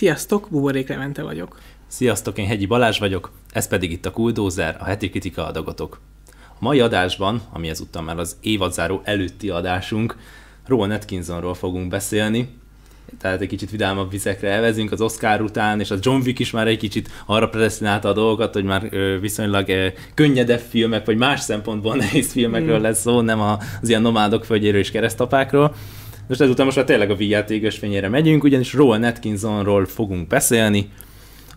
Sziasztok, Buborék Levente vagyok. Sziasztok, én Hegyi Balázs vagyok, ez pedig itt a Kuldózer, a heti kritika adagotok. A mai adásban, ami ezúttal már az évadzáró előtti adásunk, Rowan Atkinsonról fogunk beszélni, tehát egy kicsit vidámabb vizekre elvezünk az Oscar után, és a John Wick is már egy kicsit arra predestinálta a dolgokat, hogy már viszonylag könnyedebb filmek, vagy más szempontból nehéz filmekről mm. lesz szó, nem az ilyen nomádok földjéről és keresztapákról. Most ezután most már tényleg a vígjátékos fényére megyünk, ugyanis Rowan Atkinsonról fogunk beszélni,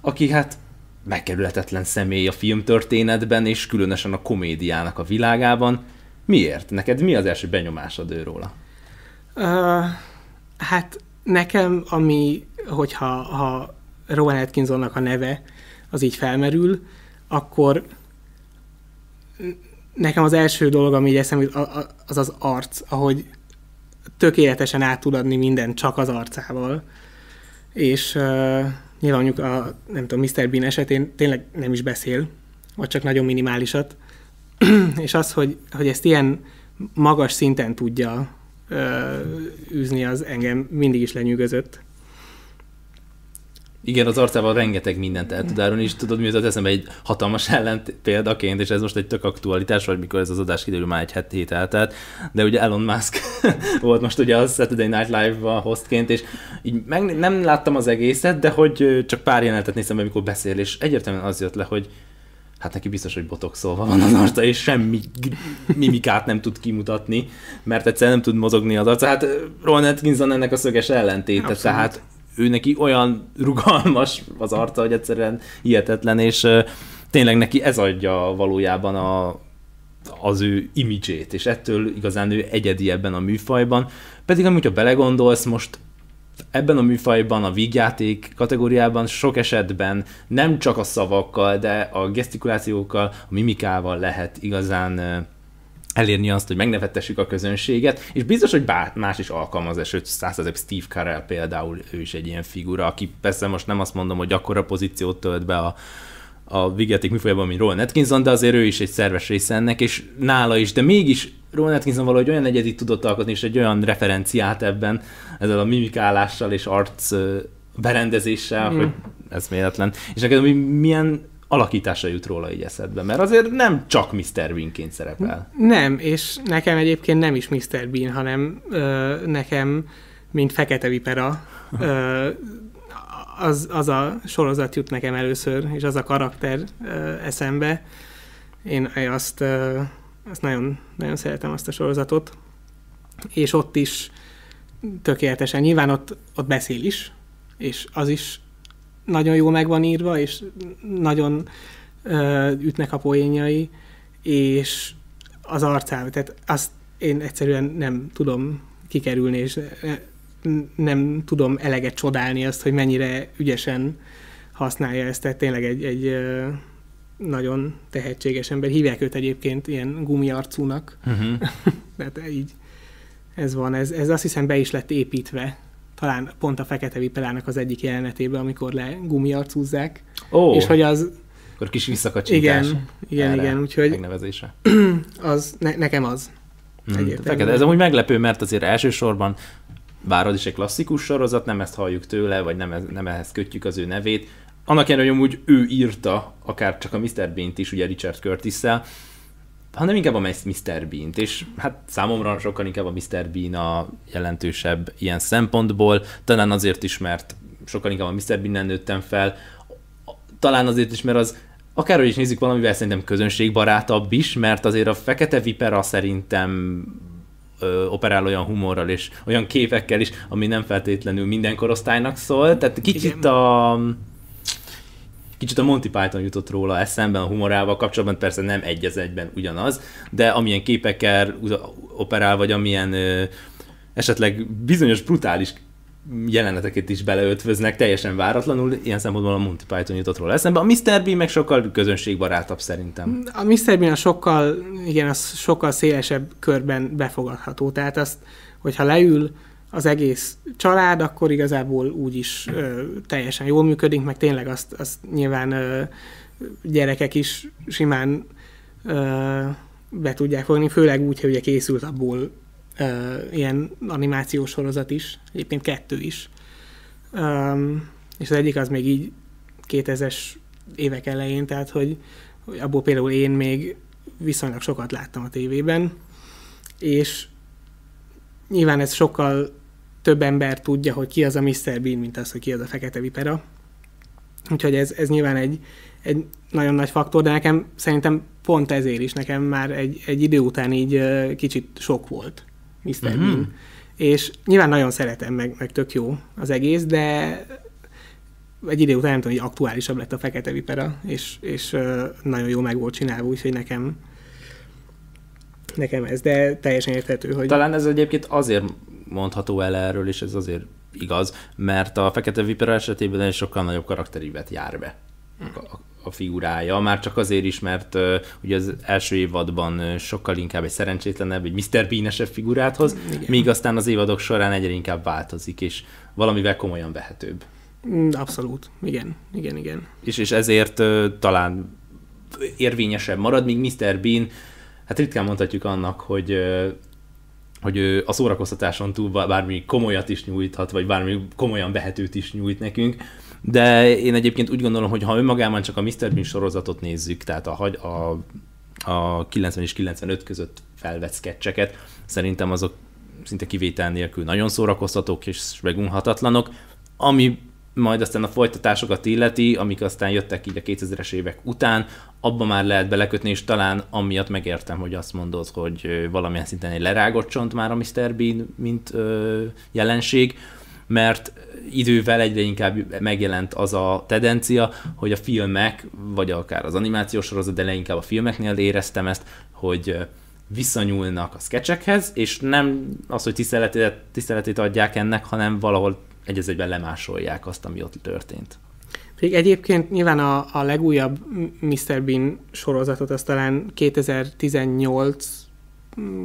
aki hát megkerülhetetlen személy a filmtörténetben, és különösen a komédiának a világában. Miért? Neked mi az első benyomásod őróla? Uh, hát nekem, ami, hogyha ha Rowan Atkinsonnak a neve az így felmerül, akkor nekem az első dolog, ami így eszembe az az arc, ahogy tökéletesen át tud adni mindent csak az arcával. És uh, nyilván a, nem tudom, Mr. Bean esetén tényleg nem is beszél, vagy csak nagyon minimálisat. és az, hogy, hogy ezt ilyen magas szinten tudja űzni, az engem mindig is lenyűgözött. Igen, az arcával rengeteg mindent el tud árulni, és tudod, mi az eszembe egy hatalmas ellent példaként, és ez most egy tök aktualitás, vagy mikor ez az adás kiderül már egy het hét eltelt, de ugye Elon Musk volt most ugye a Saturday Night Live-a hostként, és így meg nem láttam az egészet, de hogy csak pár jelenetet néztem, amikor beszél, és egyértelműen az jött le, hogy hát neki biztos, hogy botoxolva van az arca, és semmi mimikát nem tud kimutatni, mert egyszerűen nem tud mozogni az arca. Hát Ron Atkinson ennek a szöges ellentéte, Abszolút. tehát ő neki olyan rugalmas az arca, hogy egyszerűen hihetetlen, és tényleg neki ez adja valójában a, az ő imidzsét, és ettől igazán ő egyedi ebben a műfajban. Pedig amúgy, ha belegondolsz, most ebben a műfajban, a vígjáték kategóriában sok esetben nem csak a szavakkal, de a gesztikulációkkal, a mimikával lehet igazán elérni azt, hogy megnevettessük a közönséget, és biztos, hogy bár más is alkalmaz, sőt, százszerzek Steve Carell például, ő is egy ilyen figura, aki persze most nem azt mondom, hogy akkora pozíciót tölt be a, a vigyáték műfajában, mint Rowan Atkinson, de azért ő is egy szerves része ennek, és nála is, de mégis Rowan Atkinson valahogy olyan egyedit tudott alkotni, és egy olyan referenciát ebben, ezzel a mimikálással és arc berendezéssel, mm. hogy ez méletlen. És neked milyen alakítása jut róla így eszedbe? Mert azért nem csak Mr. Bean-ként szerepel. Nem, és nekem egyébként nem is Mr. Bean, hanem ö, nekem, mint Fekete Vipera, ö, az, az a sorozat jut nekem először, és az a karakter ö, eszembe. Én azt, ö, azt nagyon, nagyon szeretem azt a sorozatot, és ott is tökéletesen, nyilván ott, ott beszél is, és az is nagyon jól meg van írva, és nagyon ö, ütnek a poénjai, és az arcával, tehát azt én egyszerűen nem tudom kikerülni, és nem tudom eleget csodálni azt, hogy mennyire ügyesen használja ezt, tehát tényleg egy, egy nagyon tehetséges ember. Hívják őt egyébként ilyen gumiarcúnak. Uh-huh. tehát így ez van, ez, ez azt hiszem be is lett építve talán pont a Fekete Vipelának az egyik jelenetében, amikor le gumiarcúzzák. Oh. És hogy az... Akkor kis visszakacsintás. Igen, igen, igen, úgyhogy... Megnevezése. Az, ne, nekem az. Mm, fekete, ez amúgy meglepő, mert azért elsősorban bár az is egy klasszikus sorozat, nem ezt halljuk tőle, vagy nem, ez, nem ehhez kötjük az ő nevét. Annak ellenére, hogy amúgy ő írta, akár csak a Mr. Bean-t is, ugye Richard curtis hanem inkább a Mr. Bean-t, és hát számomra sokkal inkább a Mr. Bean a jelentősebb ilyen szempontból, talán azért is, mert sokkal inkább a Mr. Bean-en nőttem fel, talán azért is, mert az akárhogy is nézzük valamivel szerintem közönségbarátabb is, mert azért a Fekete Vipera szerintem ö, operál olyan humorral és olyan képekkel is, ami nem feltétlenül minden korosztálynak szól, tehát kicsit Igen. a kicsit a Monty Python jutott róla eszemben a humorával kapcsolatban, persze nem egy az egyben ugyanaz, de amilyen képekkel operál, vagy amilyen ö, esetleg bizonyos brutális jeleneteket is beleötvöznek teljesen váratlanul, ilyen szempontból a Monty Python jutott róla eszembe. A Mr. Bean meg sokkal közönségbarátabb szerintem. A Mr. Bean a sokkal, igen, az sokkal szélesebb körben befogadható. Tehát azt, hogyha leül az egész család, akkor igazából úgy is ö, teljesen jól működik, meg tényleg azt, azt nyilván ö, gyerekek is simán ö, be tudják fogni, főleg úgy, hogy ugye készült abból ö, ilyen animációs sorozat is, egyébként kettő is. Ö, és az egyik az még így 2000-es évek elején, tehát hogy, hogy abból például én még viszonylag sokat láttam a tévében, és nyilván ez sokkal több ember tudja, hogy ki az a Mr. Bean, mint az, hogy ki az a Fekete Vipera. Úgyhogy ez, ez nyilván egy, egy nagyon nagy faktor, de nekem szerintem pont ezért is nekem már egy, egy idő után így kicsit sok volt Mr. Mm-hmm. Bean. És nyilván nagyon szeretem, meg, meg tök jó az egész, de egy idő után nem tudom, hogy aktuálisabb lett a Fekete Vipera, és, és nagyon jó meg volt csinálva, úgyhogy nekem nekem ez, de teljesen érthető, hogy... Talán ez egyébként azért mondható el erről, és ez azért igaz, mert a Fekete Vipera esetében egy sokkal nagyobb karakterívet jár be a, a figurája, már csak azért is, mert uh, ugye az első évadban uh, sokkal inkább egy szerencsétlenebb, egy Mr. bean figurát hoz, Igen. míg aztán az évadok során egyre inkább változik, és valamivel komolyan vehetőbb. Mm, abszolút, igen, igen, igen. És, és ezért uh, talán érvényesebb marad, míg Mr. Bean, hát ritkán mondhatjuk annak, hogy hogy ő a szórakoztatáson túl bármi komolyat is nyújthat, vagy bármi komolyan vehetőt is nyújt nekünk, de én egyébként úgy gondolom, hogy ha önmagában csak a Mr. Bean sorozatot nézzük, tehát a, a, a 90 és 95 között felvett sketcheket, szerintem azok szinte kivétel nélkül nagyon szórakoztatók és megunhatatlanok, ami majd aztán a folytatásokat illeti, amik aztán jöttek így a 2000-es évek után, abba már lehet belekötni, és talán amiatt megértem, hogy azt mondod, hogy valamilyen szinten egy lerágott csont már a Mr. Bean, mint ö, jelenség, mert idővel egyre inkább megjelent az a tendencia, hogy a filmek, vagy akár az animációs sorozat, de leginkább a filmeknél éreztem ezt, hogy visszanyúlnak a sketchekhez, és nem az, hogy tiszteletét, tiszteletét adják ennek, hanem valahol egy egyben lemásolják azt, ami ott történt. Még egyébként nyilván a, a legújabb Mr. Bean sorozatot az talán 2018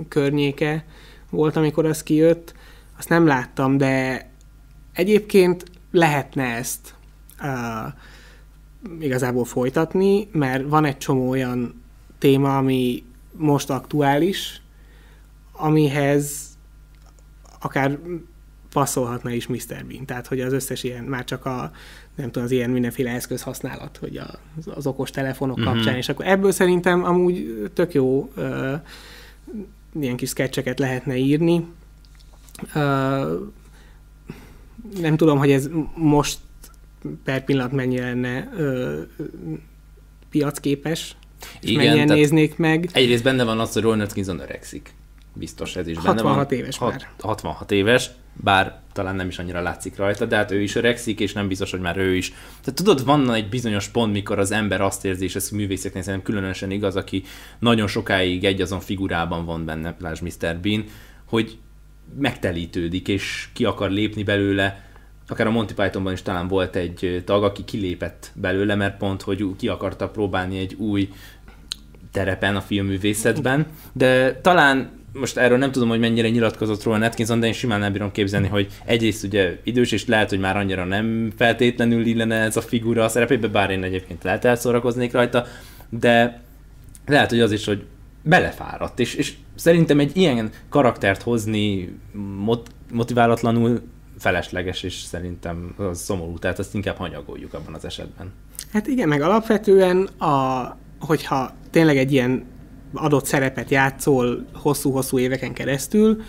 környéke volt, amikor az kijött. Azt nem láttam, de egyébként lehetne ezt uh, igazából folytatni, mert van egy csomó olyan téma, ami most aktuális, amihez akár passzolhatna is Mr. Bean. Tehát, hogy az összes ilyen, már csak a, nem tudom, az ilyen mindenféle eszköz használat, hogy a, az okos telefonok mm-hmm. kapcsán, és akkor ebből szerintem amúgy tök jó uh, ilyen kis sketcheket lehetne írni. Uh, nem tudom, hogy ez most per pillanat mennyire lenne uh, piacképes, és Igen, mennyien néznék meg. Egyrészt benne van az, hogy Ron Atkinson öregszik. Biztos ez is benne 66 van. éves Hat, már. 66 éves, bár talán nem is annyira látszik rajta, de hát ő is öregszik, és nem biztos, hogy már ő is. Tehát tudod, van egy bizonyos pont, mikor az ember azt érzi, és ez művészeknél szerintem különösen igaz, aki nagyon sokáig egy azon figurában van benne, lásd Mr. Bean, hogy megtelítődik, és ki akar lépni belőle, akár a Monty Pythonban is talán volt egy tag, aki kilépett belőle, mert pont, hogy ki akarta próbálni egy új terepen a filmművészetben, de talán most erről nem tudom, hogy mennyire nyilatkozott róla Atkinson, de én simán nem bírom képzelni, hogy egyrészt ugye idős, és lehet, hogy már annyira nem feltétlenül illene ez a figura a szerepébe, bár én egyébként lehet elszórakoznék rajta, de lehet, hogy az is, hogy belefáradt, és, és szerintem egy ilyen karaktert hozni mot- motiválatlanul felesleges, és szerintem az szomorú, tehát azt inkább hanyagoljuk abban az esetben. Hát igen, meg alapvetően, a, hogyha tényleg egy ilyen adott szerepet játszol hosszú-hosszú éveken keresztül,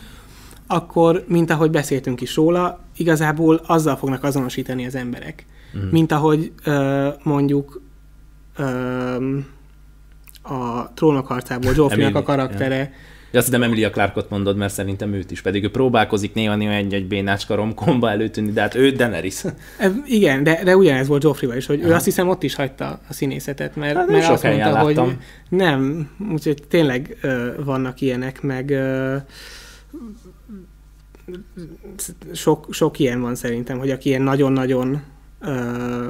akkor, mint ahogy beszéltünk is róla, igazából azzal fognak azonosítani az emberek. Mm. Mint ahogy ö, mondjuk ö, a trónok harcából Joffrey-nak a karaktere Ja, azt hiszem Emilia Clarkot mondod, mert szerintem őt is, pedig ő próbálkozik néha-néha egy-egy bénácska romkomba előtűnni, de hát ő Daenerys. E, igen, de, de ugyanez volt joffrey is, hogy Aha. ő azt hiszem ott is hagyta a színészetet, mert, hát, mert azt mondta, láttam. hogy nem, úgyhogy tényleg ö, vannak ilyenek, meg ö, sok, sok ilyen van szerintem, hogy aki ilyen nagyon-nagyon ö,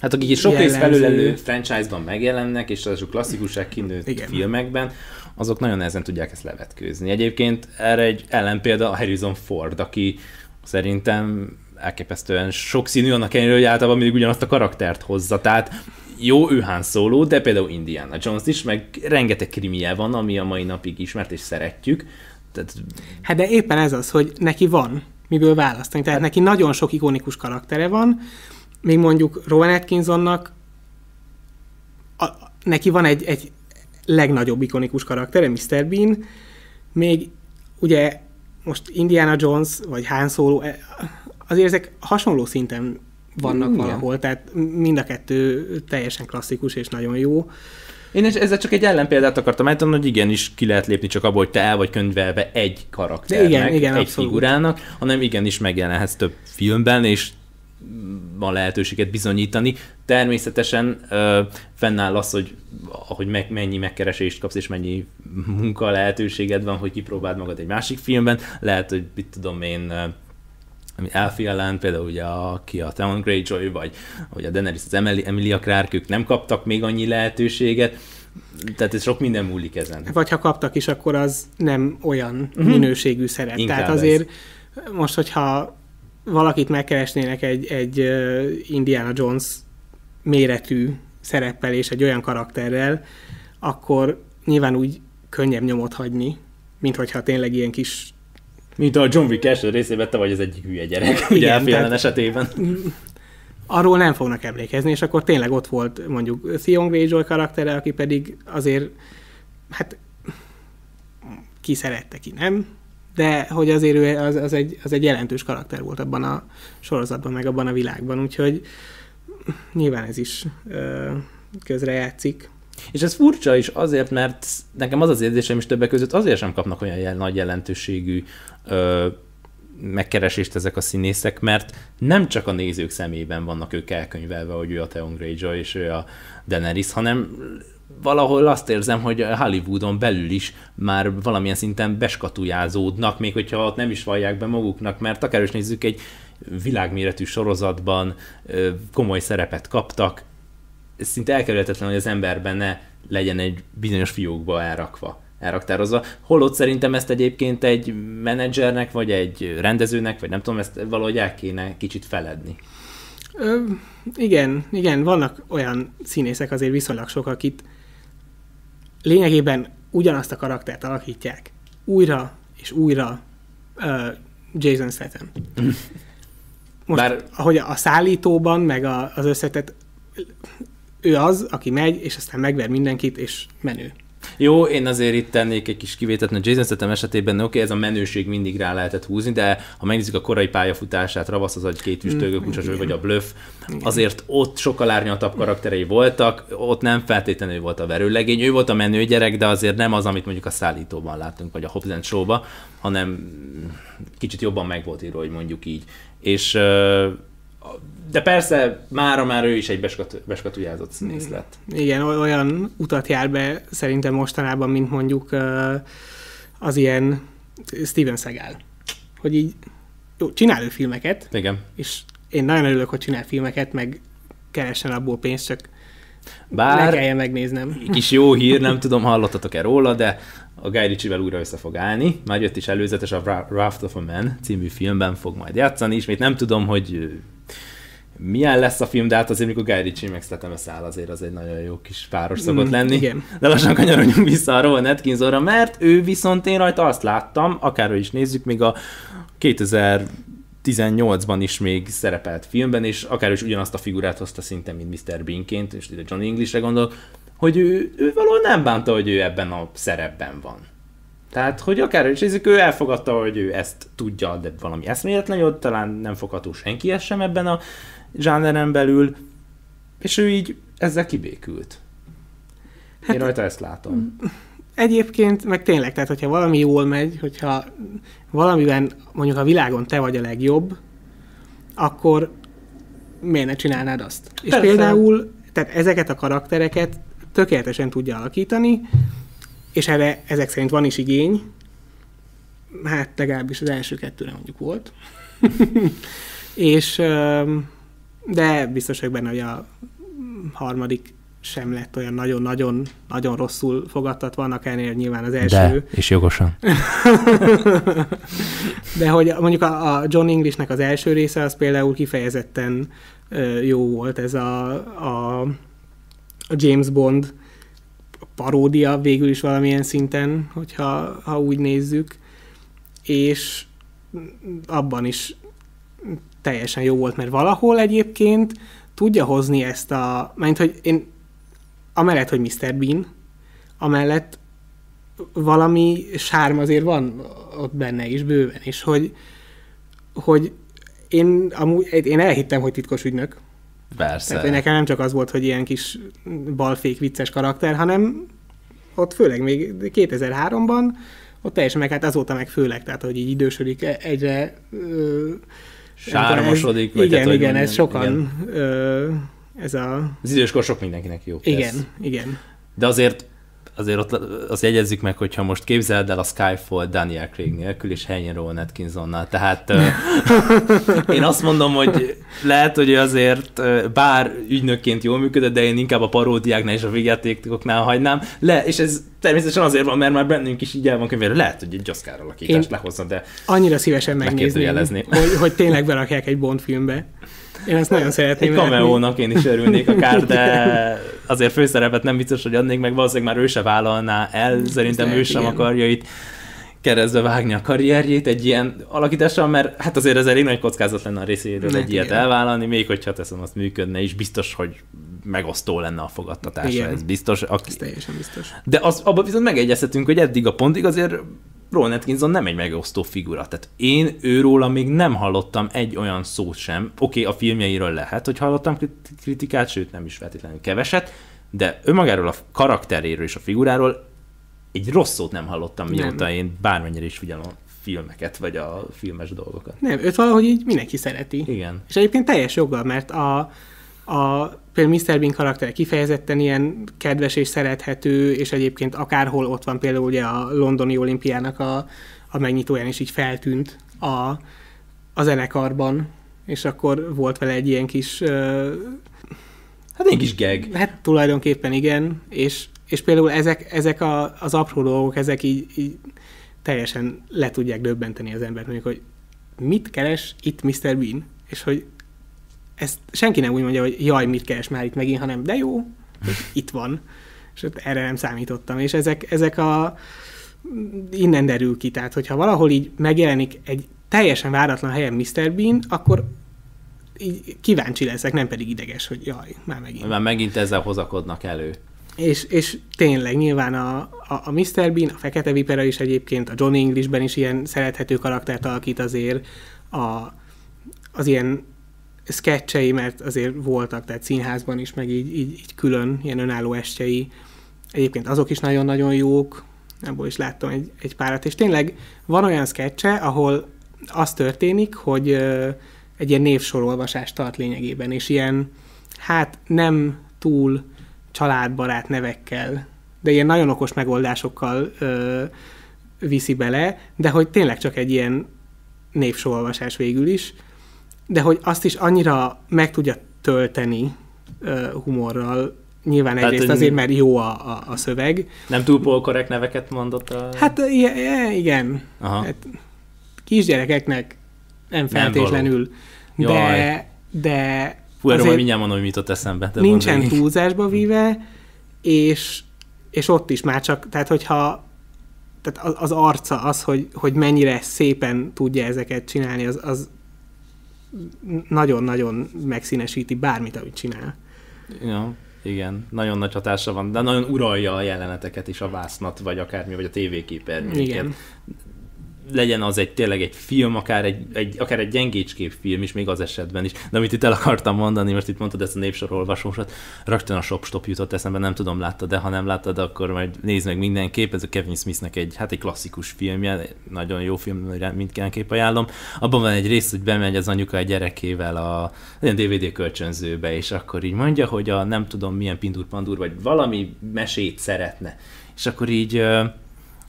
Hát akik sok rész felülelő franchise-ban megjelennek, és az a klasszikusság kinőtt Igen. filmekben, azok nagyon nehezen tudják ezt levetkőzni. Egyébként erre egy ellenpélda a Harrison Ford, aki szerintem elképesztően sokszínű, annak ellenére, hogy általában mindig ugyanazt a karaktert hozza. Tehát jó, ő Han Solo, de például Indiana Jones is, meg rengeteg krimie van, ami a mai napig ismert és szeretjük. Tehát... Hát de éppen ez az, hogy neki van miből választani. Tehát neki nagyon sok ikonikus karaktere van, még mondjuk Rowan Atkinsonnak a, neki van egy, egy legnagyobb ikonikus karaktere, Mr. Bean, még ugye most Indiana Jones, vagy Han Solo, e, azért ezek hasonló szinten vannak mm, valahol, tehát mind a kettő teljesen klasszikus és nagyon jó. Én ezzel csak egy ellenpéldát akartam állítani, hogy igenis ki lehet lépni csak abból, hogy te el vagy könyvelve egy karakternek, igen, igen, egy abszolút. figurának, hanem igenis megjelenhetsz több filmben, és van lehetőséget bizonyítani. Természetesen ö, fennáll az, hogy, hogy meg, mennyi megkeresést kapsz, és mennyi munka lehetőséged van, hogy kipróbáld magad egy másik filmben. Lehet, hogy mit tudom én, ami Alfie ellen, például ugye a, ki a Theon Greyjoy, vagy, vagy a Daenerys, az Emilia Clarke, ők nem kaptak még annyi lehetőséget, tehát ez sok minden múlik ezen. Vagy ha kaptak is, akkor az nem olyan uh-huh. minőségű szerep. Inkább Tehát azért ez. most, hogyha valakit megkeresnének egy, egy Indiana Jones méretű szereppel és egy olyan karakterrel, akkor nyilván úgy könnyebb nyomot hagyni, mint hogyha tényleg ilyen kis mint a John Wick első részében te vagy az egyik hülye gyerek, Igen, ugye tehát, esetében. Arról nem fognak emlékezni, és akkor tényleg ott volt mondjuk Theon Greyjoy karaktere, aki pedig azért, hát ki szerette, ki nem, de hogy azért ő az, az, egy, az egy jelentős karakter volt abban a sorozatban, meg abban a világban, úgyhogy nyilván ez is ö, közrejátszik. És ez furcsa is azért, mert nekem az az érzésem is többek között azért sem kapnak olyan jel- nagy jelentőségű ö, megkeresést ezek a színészek, mert nem csak a nézők szemében vannak ők elkönyvelve, hogy ő a Theon Greyjoy és ő a Daenerys, hanem valahol azt érzem, hogy Hollywoodon belül is már valamilyen szinten beskatujázódnak, még hogyha ott nem is vallják be maguknak, mert akár is nézzük egy világméretű sorozatban komoly szerepet kaptak, ez szinte elkerülhetetlen, hogy az emberben ne legyen egy bizonyos fiókba elrakva elraktározva. Holott szerintem ezt egyébként egy menedzsernek, vagy egy rendezőnek, vagy nem tudom, ezt valahogy el kéne kicsit feledni. Ö, igen, igen, vannak olyan színészek azért viszonylag sok, akit lényegében ugyanazt a karaktert alakítják újra és újra uh, Jason Statham. Most, Bár... ahogy a szállítóban, meg a, az összetett, ő az, aki megy, és aztán megver mindenkit, és menő. Jó, én azért itt tennék egy kis kivételt, mert Jason Statham esetében oké, okay, ez a menőség mindig rá lehetett húzni, de ha megnézzük a korai pályafutását, Ravasz az egy két üstölgő mm, vagy a Bluff, azért ott sokkal árnyaltabb karakterei voltak, ott nem feltétlenül volt a verőlegény, ő volt a menő gyerek, de azért nem az, amit mondjuk a szállítóban látunk, vagy a Hobbs Show-ba, hanem kicsit jobban meg volt írva, hogy mondjuk így. És de persze, mára már ő is egy beskatu, beskatujázott színész lett. Igen, olyan utat jár be szerintem mostanában, mint mondjuk az ilyen Steven Seagal. Hogy így jó, csinál ő filmeket. Igen. És én nagyon örülök, hogy csinál filmeket, meg keressen abból pénzt, csak bár ne kelljen megnéznem. Kis jó hír, nem tudom, hallottatok-e róla, de a Guy Ritchie-vel újra össze fog állni. Már jött is előzetes a Raft of a Man című filmben fog majd játszani, ismét nem tudom, hogy milyen lesz a film, de hát azért, mikor Guy Ritchie meg Statham száll, azért az egy nagyon jó kis páros szokott mm, lenni. Igen. De lassan kanyarodjunk vissza a Rowan Atkinsonra, mert ő viszont én rajta azt láttam, akárhogy is nézzük, még a 2018-ban is még szerepelt filmben, és akár is ugyanazt a figurát hozta szinte, mint Mr. Beanként, és ide Johnny Englishre gondolok, hogy ő, ő valahol nem bánta, hogy ő ebben a szerepben van. Tehát, hogy akár is nézzük, ő elfogadta, hogy ő ezt tudja, de valami eszméletlen jó, talán nem fogható senki sem ebben a zsáneren belül, és ő így ezzel kibékült. Hát, Én rajta ezt látom. Egyébként, meg tényleg, tehát hogyha valami jól megy, hogyha valamiben mondjuk a világon te vagy a legjobb, akkor miért ne csinálnád azt? Persze. És például, tehát ezeket a karaktereket tökéletesen tudja alakítani, és erre ezek szerint van is igény, hát legalábbis az első kettőre mondjuk volt. és de biztos vagyok benne, hogy a harmadik sem lett olyan nagyon-nagyon nagyon rosszul fogadtatva, annak ennél nyilván az első. De, és jogosan. De hogy mondjuk a, a John Englishnek az első része, az például kifejezetten jó volt, ez a, a, a James Bond paródia végül is valamilyen szinten, hogyha ha úgy nézzük, és abban is teljesen jó volt, mert valahol egyébként tudja hozni ezt a... Mert hogy én amellett, hogy Mr. Bean, amellett valami sárm azért van ott benne is bőven, és hogy, hogy én, amúgy, én elhittem, hogy titkos ügynök. Persze. Tehát nekem nem csak az volt, hogy ilyen kis balfék vicces karakter, hanem ott főleg még 2003-ban, ott teljesen meg, hát azóta meg főleg, tehát hogy így idősödik e- egyre... Ö, Sármosodik. Vagy igen, tehát, igen, ez sokan... Igen. Ö, ez a... Az időskor sok mindenkinek jó. Igen, tesz. igen. De azért azért ott azt jegyezzük meg, hogyha most képzeld el a Skyfall Daniel Craig nélkül, és helyén Rowan Atkinsonnal. Tehát én azt mondom, hogy lehet, hogy azért bár ügynökként jól működött, de én inkább a paródiáknál és a végjátékoknál hagynám le, és ez természetesen azért van, mert már bennünk is így el van könyvére. Lehet, hogy egy Oscar alakítást lehozna, de annyira szívesen megnézném, hogy, hogy tényleg berakják egy Bond filmbe. Én ezt nagyon szeretném. Egy cameónak én is örülnék akár, de azért főszerepet nem biztos, hogy adnék meg, valószínűleg már ő se vállalná el, szerintem ő sem akarja itt keresztbe vágni a karrierjét egy ilyen alakítással, mert hát azért ez elég nagy kockázat lenne a részéről ne, egy ilyet igen. elvállalni, még hogyha teszem azt működne is, biztos, hogy megosztó lenne a fogadtatása, igen. ez biztos. Aki... Ez teljesen biztos. De az, abban viszont megegyezhetünk, hogy eddig a pontig azért Ron Atkinson nem egy megosztó figura. Tehát én őróla még nem hallottam egy olyan szót sem. Oké, okay, a filmjeiről lehet, hogy hallottam kritikát, sőt nem is feltétlenül keveset, de önmagáról a karakteréről és a figuráról egy rossz szót nem hallottam, mióta nem. én bármennyire is figyelem a filmeket, vagy a filmes dolgokat. Nem, őt valahogy így mindenki szereti. Igen. És egyébként teljes joggal, mert a, a például Mr. Bean karakter kifejezetten ilyen kedves és szerethető, és egyébként akárhol ott van például ugye a londoni olimpiának a, a megnyitóján is így feltűnt a, a zenekarban, és akkor volt vele egy ilyen kis... Uh, hát egy kis geg. Hát tulajdonképpen igen, és, és például ezek, ezek a, az apró dolgok, ezek így, így teljesen le tudják döbbenteni az embert, mondjuk, hogy mit keres itt Mr. Bean, és hogy ezt senki nem úgy mondja, hogy jaj, mit keres már itt megint, hanem de jó, itt van. És erre nem számítottam. És ezek, ezek a innen derül ki. Tehát, hogyha valahol így megjelenik egy teljesen váratlan helyen Mr. Bean, akkor így kíváncsi leszek, nem pedig ideges, hogy jaj, már megint. Már megint ezzel hozakodnak elő. És, és tényleg nyilván a, a, a Mr. Bean, a Fekete Vipera is egyébként, a Johnny Englishben is ilyen szerethető karaktert alakít azért, a, az ilyen sketchei, mert azért voltak, tehát színházban is, meg így, így, így külön ilyen önálló estjei. Egyébként azok is nagyon-nagyon jók, ebből is láttam egy, egy párat, és tényleg van olyan sketche, ahol az történik, hogy egy ilyen névsorolvasást tart lényegében, és ilyen, hát nem túl családbarát nevekkel, de ilyen nagyon okos megoldásokkal ö, viszi bele, de hogy tényleg csak egy ilyen névsorolvasás végül is, de hogy azt is annyira meg tudja tölteni uh, humorral, nyilván Tehát, egyrészt azért, mert jó a, a, a szöveg. Nem túl polkorrekt neveket mondott a... Hát igen. Aha. Hát, kisgyerekeknek nem feltétlenül, nem de, de Fú, erről majd mindjárt mondom, hogy mit ott eszembe. De nincsen túlzásba víve, és, és ott is már csak, tehát hogyha tehát az arca, az, hogy, hogy mennyire szépen tudja ezeket csinálni, az, az nagyon-nagyon megszínesíti bármit, amit csinál. Ja, igen, nagyon nagy hatása van, de nagyon uralja a jeleneteket is, a vásznat, vagy akármi, vagy a tévéképernyőket. Igen legyen az egy tényleg egy film, akár egy, egy, akár egy gyengécskép film is, még az esetben is. De amit itt el akartam mondani, most itt mondtad ezt a népsorolvasósat, rögtön a Shop Stop jutott eszembe, nem tudom, láttad, de ha nem láttad, akkor majd nézd meg mindenképp. Ez a Kevin Smithnek egy, hát egy klasszikus filmje, nagyon jó film, mindkét ajánlom. Abban van egy rész, hogy bemegy az anyuka egy gyerekével a ilyen DVD kölcsönzőbe, és akkor így mondja, hogy a nem tudom milyen pindur pandur, vagy valami mesét szeretne. És akkor így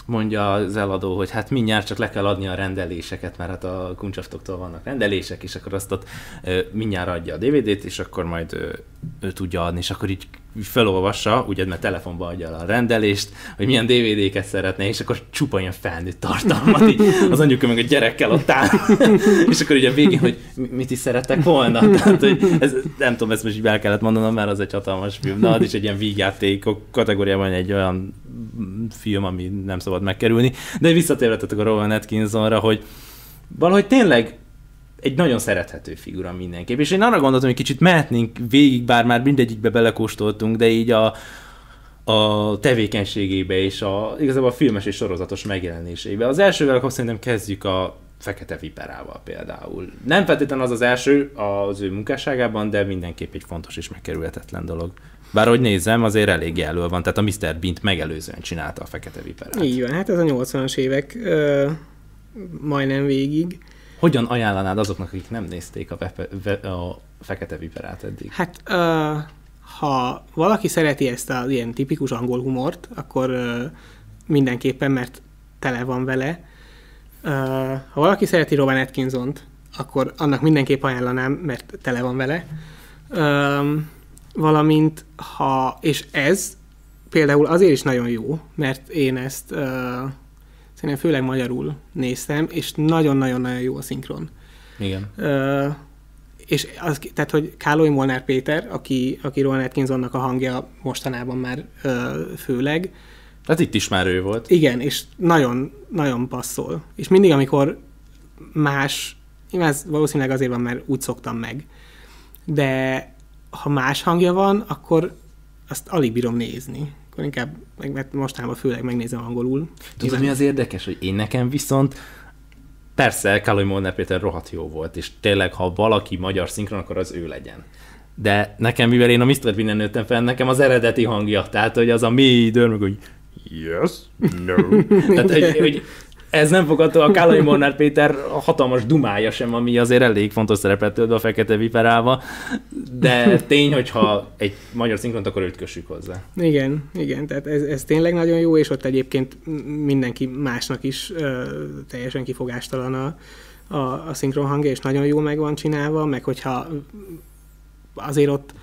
mondja az eladó, hogy hát mindjárt csak le kell adni a rendeléseket, mert hát a kuncsaftoktól vannak rendelések, és akkor azt ott mindjárt adja a DVD-t, és akkor majd ő, ő tudja adni, és akkor így felolvassa, ugye, mert telefonba adja a rendelést, hogy milyen DVD-ket szeretne, és akkor csupa ilyen felnőtt tartalmat, így az anyuka meg a gyerekkel ott áll, és akkor ugye a végén, hogy mit is szerettek volna. Tehát, hogy ez, nem tudom, ezt most így el kellett mondanom, mert az egy hatalmas film, de az is egy ilyen vígjátékok kategóriában egy olyan film, ami nem szabad megkerülni. De visszatérhetetek a Rowan Atkinsonra, hogy valahogy tényleg egy nagyon szerethető figura mindenképp. És én arra gondoltam, hogy kicsit mehetnénk végig, bár már mindegyikbe belekóstoltunk, de így a, a tevékenységébe és a, igazából a filmes és sorozatos megjelenésébe. Az elsővel akkor szerintem kezdjük a Fekete Viperával például. Nem feltétlenül az az első az ő munkásságában, de mindenképp egy fontos és megkerülhetetlen dolog. Bár hogy nézem, azért elég jelöl van, tehát a Mr. Bean-t megelőzően csinálta a Fekete Viperát. Így van, hát ez a 80-as évek ö, majdnem végig. Hogyan ajánlanád azoknak, akik nem nézték a, vepe, ve, a Fekete Viperát eddig? Hát ö, ha valaki szereti ezt az ilyen tipikus angol humort, akkor ö, mindenképpen, mert tele van vele. Ö, ha valaki szereti Robin Atkinson-t, akkor annak mindenképp ajánlanám, mert tele van vele. Ö, valamint ha, és ez például azért is nagyon jó, mert én ezt ö, szerintem főleg magyarul néztem, és nagyon-nagyon-nagyon jó a szinkron. Igen. Ö, és az, tehát, hogy Káloly Molnár Péter, aki, aki Rowan Atkinsonnak a hangja mostanában már ö, főleg. Hát itt is már ő volt. Igen, és nagyon, nagyon passzol. És mindig, amikor más, ez valószínűleg azért van, mert úgy szoktam meg, de ha más hangja van, akkor azt alig bírom nézni. Akkor inkább, meg, mert mostanában főleg megnézem angolul. Tudod, mi az érdekes, hogy én nekem viszont persze Káloly Molnár Péter rohadt jó volt, és tényleg, ha valaki magyar szinkron, akkor az ő legyen. De nekem, mivel én a Mr. Bean-en nőttem fel, nekem az eredeti hangja, tehát, hogy az a mély dörmög, hogy yes, no. tehát, hogy, hogy ez nem fogadható, a Kálai Molnár Péter a hatalmas dumája sem, ami azért elég fontos szerepet tölt a Fekete Viperával, de tény, hogyha egy magyar szinkront, akkor őt kössük hozzá. Igen, igen, tehát ez, ez tényleg nagyon jó, és ott egyébként mindenki másnak is ö, teljesen kifogástalan a, a, a szinkron hangja, és nagyon jó meg van csinálva, meg hogyha azért ott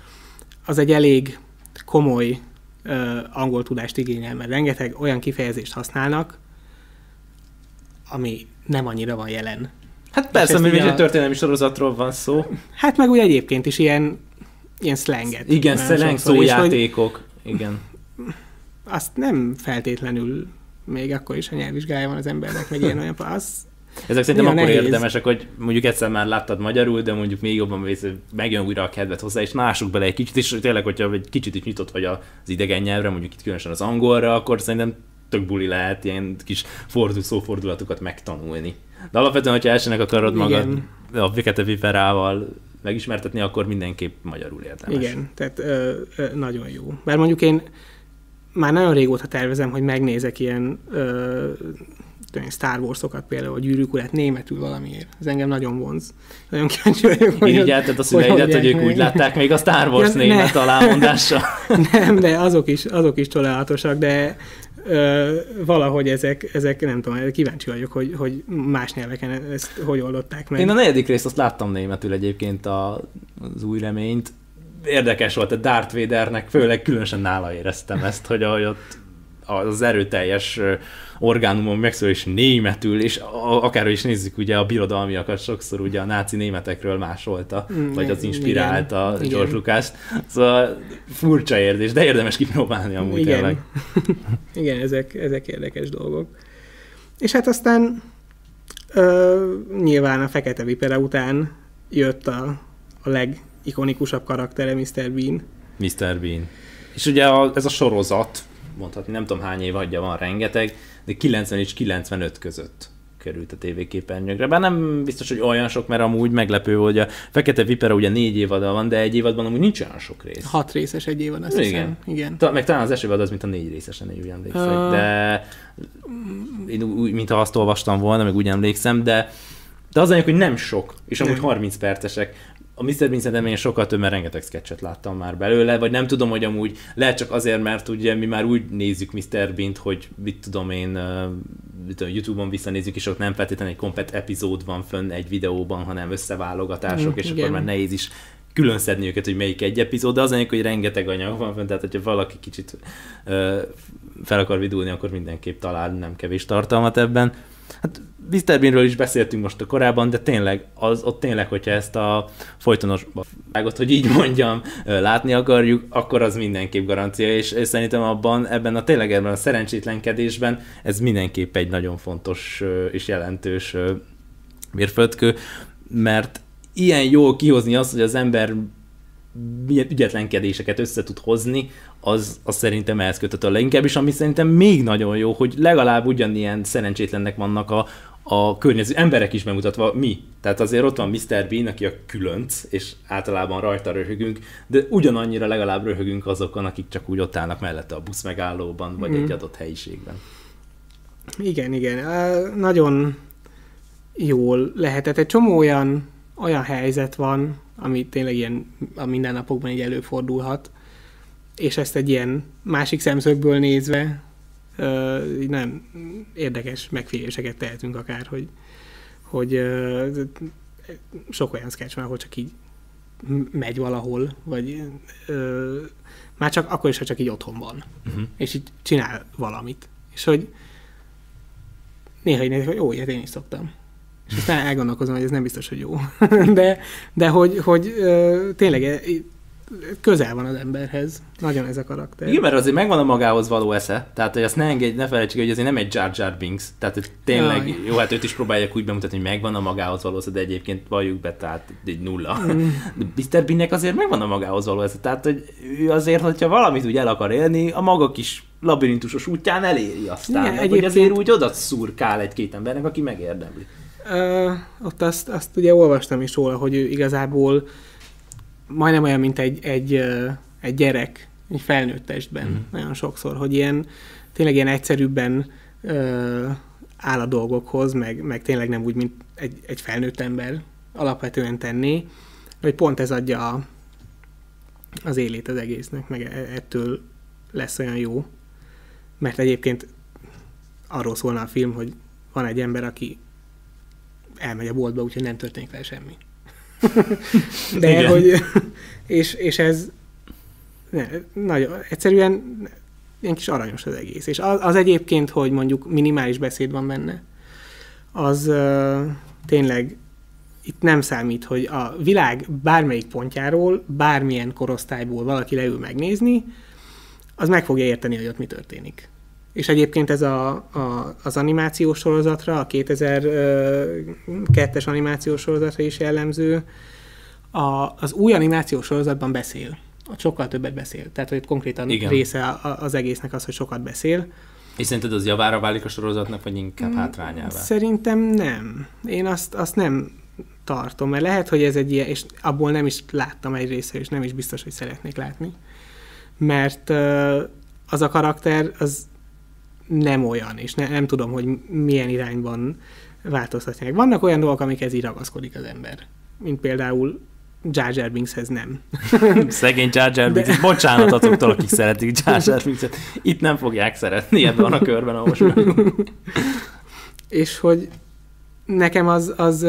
az egy elég komoly ö, angol tudást igényel, mert rengeteg olyan kifejezést használnak, ami nem annyira van jelen. Hát persze, mert a... egy történelmi sorozatról van szó. Hát meg úgy egyébként is ilyen, ilyen slanget. Igen, slang szójátékok. Igen. Azt nem feltétlenül még akkor is, ha nyelvvizsgája van az embernek, meg ilyen olyan, az ezek szerintem akkor nehéz. érdemesek, hogy mondjuk egyszer már láttad magyarul, de mondjuk még jobban vész, megjön újra a kedvet hozzá, és nássuk bele egy kicsit, és tényleg, hogyha egy kicsit is nyitott vagy az idegen nyelvre, mondjuk itt különösen az angolra, akkor szerintem tök buli lehet ilyen kis fordul, szófordulatokat megtanulni. De alapvetően, hogyha elsőnek akarod magad Igen. a Fekete Viperával megismertetni, akkor mindenképp magyarul érdemes. Igen, tehát ö, ö, nagyon jó. Bár mondjuk én már nagyon régóta tervezem, hogy megnézek ilyen ö, Star Wars-okat például, a gyűrűk németül valamiért. Ez engem nagyon vonz. Nagyon kíváncsi vagyok, hogy... Így a szüleidet, hogy, hogy ők úgy látták még a Star Wars ja, német ne. alámondással. Nem, de azok is, azok is csodálatosak, de ö, valahogy ezek, ezek, nem tudom, kíváncsi vagyok, hogy, hogy más nyelveken ezt hogy oldották meg. Én a negyedik részt azt láttam németül egyébként a, az új reményt. Érdekes volt a Darth Vadernek, főleg különösen nála éreztem ezt, hogy ahogy ott az erőteljes orgánumon megszól és németül, és akár is nézzük, ugye a birodalmiakat sokszor ugye a náci németekről másolta, mm, vagy az inspirálta igen, George lucas Szóval furcsa érzés, de érdemes kipróbálni amúgy igen. tényleg. igen, ezek, ezek érdekes dolgok. És hát aztán ö, nyilván a Fekete Vipere után jött a, a legikonikusabb karaktere Mr. Bean. Mr. Bean. És ugye a, ez a sorozat, mondhatni, nem tudom hány év adja van, rengeteg, de 90 és 95 között került a tévéképernyőkre. Bár nem biztos, hogy olyan sok, mert amúgy meglepő, hogy a Fekete Vipera ugye négy évada van, de egy évadban amúgy nincs olyan sok rész. Hat részes egy évad, azt Igen. hiszem. Igen. Ta, meg talán az első évad az, mint a négy részesen, úgy emlékszem. Uh... De én úgy, mintha azt olvastam volna, meg úgy emlékszem, de de az anyag, hogy nem sok, és amúgy nem. 30 percesek a Mr. Bean szerintem én sokkal több, mert rengeteg sketchet láttam már belőle, vagy nem tudom, hogy amúgy lehet csak azért, mert ugye mi már úgy nézzük Mr. Bean-t, hogy mit tudom én, mit tudom, Youtube-on visszanézzük, és ott nem feltétlenül egy komplet epizód van fönn egy videóban, hanem összeválogatások, mm, és igen. akkor már nehéz is külön szedni őket, hogy melyik egy epizód, de az anyag, hogy rengeteg anyag van fönn, tehát hogyha valaki kicsit ö, fel akar vidulni, akkor mindenképp talál nem kevés tartalmat ebben. Hát Mr. Beanről is beszéltünk most a korábban, de tényleg, az, ott tényleg, hogyha ezt a folytonos vágot, hogy így mondjam, látni akarjuk, akkor az mindenképp garancia, és, és szerintem abban, ebben a tényleg ebben a szerencsétlenkedésben ez mindenképp egy nagyon fontos és jelentős mérföldkő, mert ilyen jól kihozni azt, hogy az ember milyen ügyetlenkedéseket össze tud hozni, az, az szerintem ehhez kötött a leginkább, és ami szerintem még nagyon jó, hogy legalább ugyanilyen szerencsétlennek vannak a, a környező emberek is bemutatva mi. Tehát azért ott van Mr. Bean, aki a különc, és általában rajta röhögünk, de ugyanannyira legalább röhögünk azokon, akik csak úgy ott állnak mellette a busz megállóban, vagy mm. egy adott helyiségben. Igen, igen. Nagyon jól lehetett. Egy csomó olyan, olyan helyzet van, ami tényleg ilyen a mindennapokban így előfordulhat, és ezt egy ilyen másik szemszögből nézve nem érdekes megfigyeléseket tehetünk akár, hogy, hogy sok olyan sketch van, ahol csak így megy valahol, vagy ö, már csak akkor is, ha csak így otthon van, uh-huh. és így csinál valamit. És hogy néha így nézik, hogy jó, ilyet én is szoktam. És aztán elgondolkozom, hogy ez nem biztos, hogy jó. de, de hogy, hogy ö, tényleg közel van az emberhez. Nagyon ez a karakter. Igen, mert azért megvan a magához való esze. Tehát, hogy azt ne engedj, ne felejtsük, hogy azért nem egy Jar Jar Binks. Tehát, hogy tényleg, Jaj. jó, hát őt is próbálják úgy bemutatni, hogy megvan a magához való esze, de egyébként valljuk be, tehát egy nulla. Mm. De Mr. Beannek azért megvan a magához való esze. Tehát, hogy ő azért, hogyha valamit úgy el akar élni, a maga kis labirintusos útján eléri aztán. Igen, egyébként... Hogy azért úgy oda szurkál egy-két embernek, aki megérdemli. Uh, ott azt, azt ugye olvastam is róla, hogy ő igazából majdnem olyan, mint egy, egy, egy gyerek, egy felnőtt testben mm. nagyon sokszor, hogy ilyen tényleg ilyen egyszerűbben ö, áll a dolgokhoz, meg, meg tényleg nem úgy, mint egy, egy felnőtt ember alapvetően tenni, hogy pont ez adja a, az élét az egésznek, meg e, ettől lesz olyan jó. Mert egyébként arról szólna a film, hogy van egy ember, aki elmegy a boltba, úgyhogy nem történik vele semmi. De Igen. hogy, és, és ez ne, nagyon, egyszerűen ilyen kis aranyos az egész. És az, az egyébként, hogy mondjuk minimális beszéd van benne, az uh, tényleg itt nem számít, hogy a világ bármelyik pontjáról, bármilyen korosztályból valaki leül megnézni, az meg fogja érteni, hogy ott mi történik. És egyébként ez a, a, az animációs sorozatra, a 2002-es animációs sorozatra is jellemző, a, az új animációs sorozatban beszél. Sokkal többet beszél. Tehát, hogy konkrétan Igen. része az egésznek az, hogy sokat beszél. És szerinted az javára válik a sorozatnak, vagy inkább mm, hátrányává? Szerintem nem. Én azt, azt nem tartom, mert lehet, hogy ez egy ilyen, és abból nem is láttam egy része, és nem is biztos, hogy szeretnék látni. Mert az a karakter, az nem olyan, és ne, nem tudom, hogy milyen irányban változtatják. Vannak olyan dolgok, amikhez így ragaszkodik az ember, mint például Jar Jar Binkshez nem. Szegény Jar Jar Binks, bocsánat azoktól, akik szeretik Jar Jar Binkset. Itt nem fogják szeretni ebben a körben, ahol És hogy nekem az, az,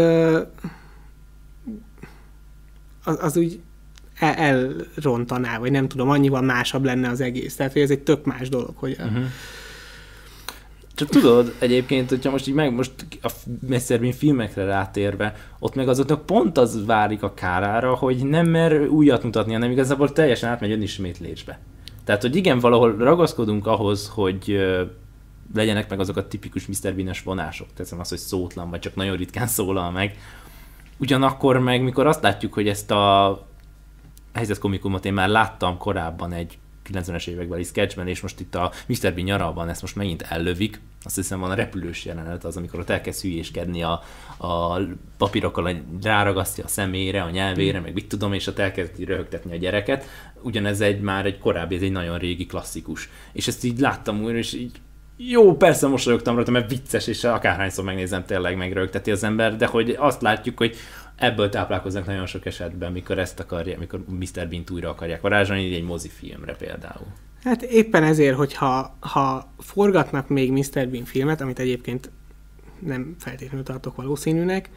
az, az úgy el, elrontaná, vagy nem tudom, annyival másabb lenne az egész. Tehát, hogy ez egy tök más dolog, hogy uh-huh. Csak tudod, egyébként, hogyha most így meg, most a. Bean filmekre rátérve, ott meg azoknak pont az várik a kárára, hogy nem mer újat mutatni, hanem igazából teljesen átmegy önismétlésbe. Tehát, hogy igen, valahol ragaszkodunk ahhoz, hogy legyenek meg azok a tipikus Mr. Bean-es vonások. Teszem azt, hogy szótlan, vagy csak nagyon ritkán szólal meg. Ugyanakkor meg, mikor azt látjuk, hogy ezt a helyzetkomikumot én már láttam korábban egy 90-es évekbeli sketchben, és most itt a Mr. Bean nyaralban ezt most megint ellövik. Azt hiszem van a repülős jelenet az, amikor ott elkezd hülyéskedni a, a papírokkal, ráragasztja a szemére, a nyelvére, meg mit tudom, és ott elkezdi röhögtetni a gyereket. Ugyanez egy már egy korábbi, ez egy nagyon régi klasszikus. És ezt így láttam újra, és így jó, persze mosolyogtam rajta, mert vicces, és akárhányszor megnézem, tényleg megrögteti az ember, de hogy azt látjuk, hogy ebből táplálkoznak nagyon sok esetben, mikor ezt akarják, mikor Mr. Bean újra akarják varázsolni, egy mozifilmre például. Hát éppen ezért, hogyha ha forgatnak még Mr. Bean filmet, amit egyébként nem feltétlenül tartok valószínűnek,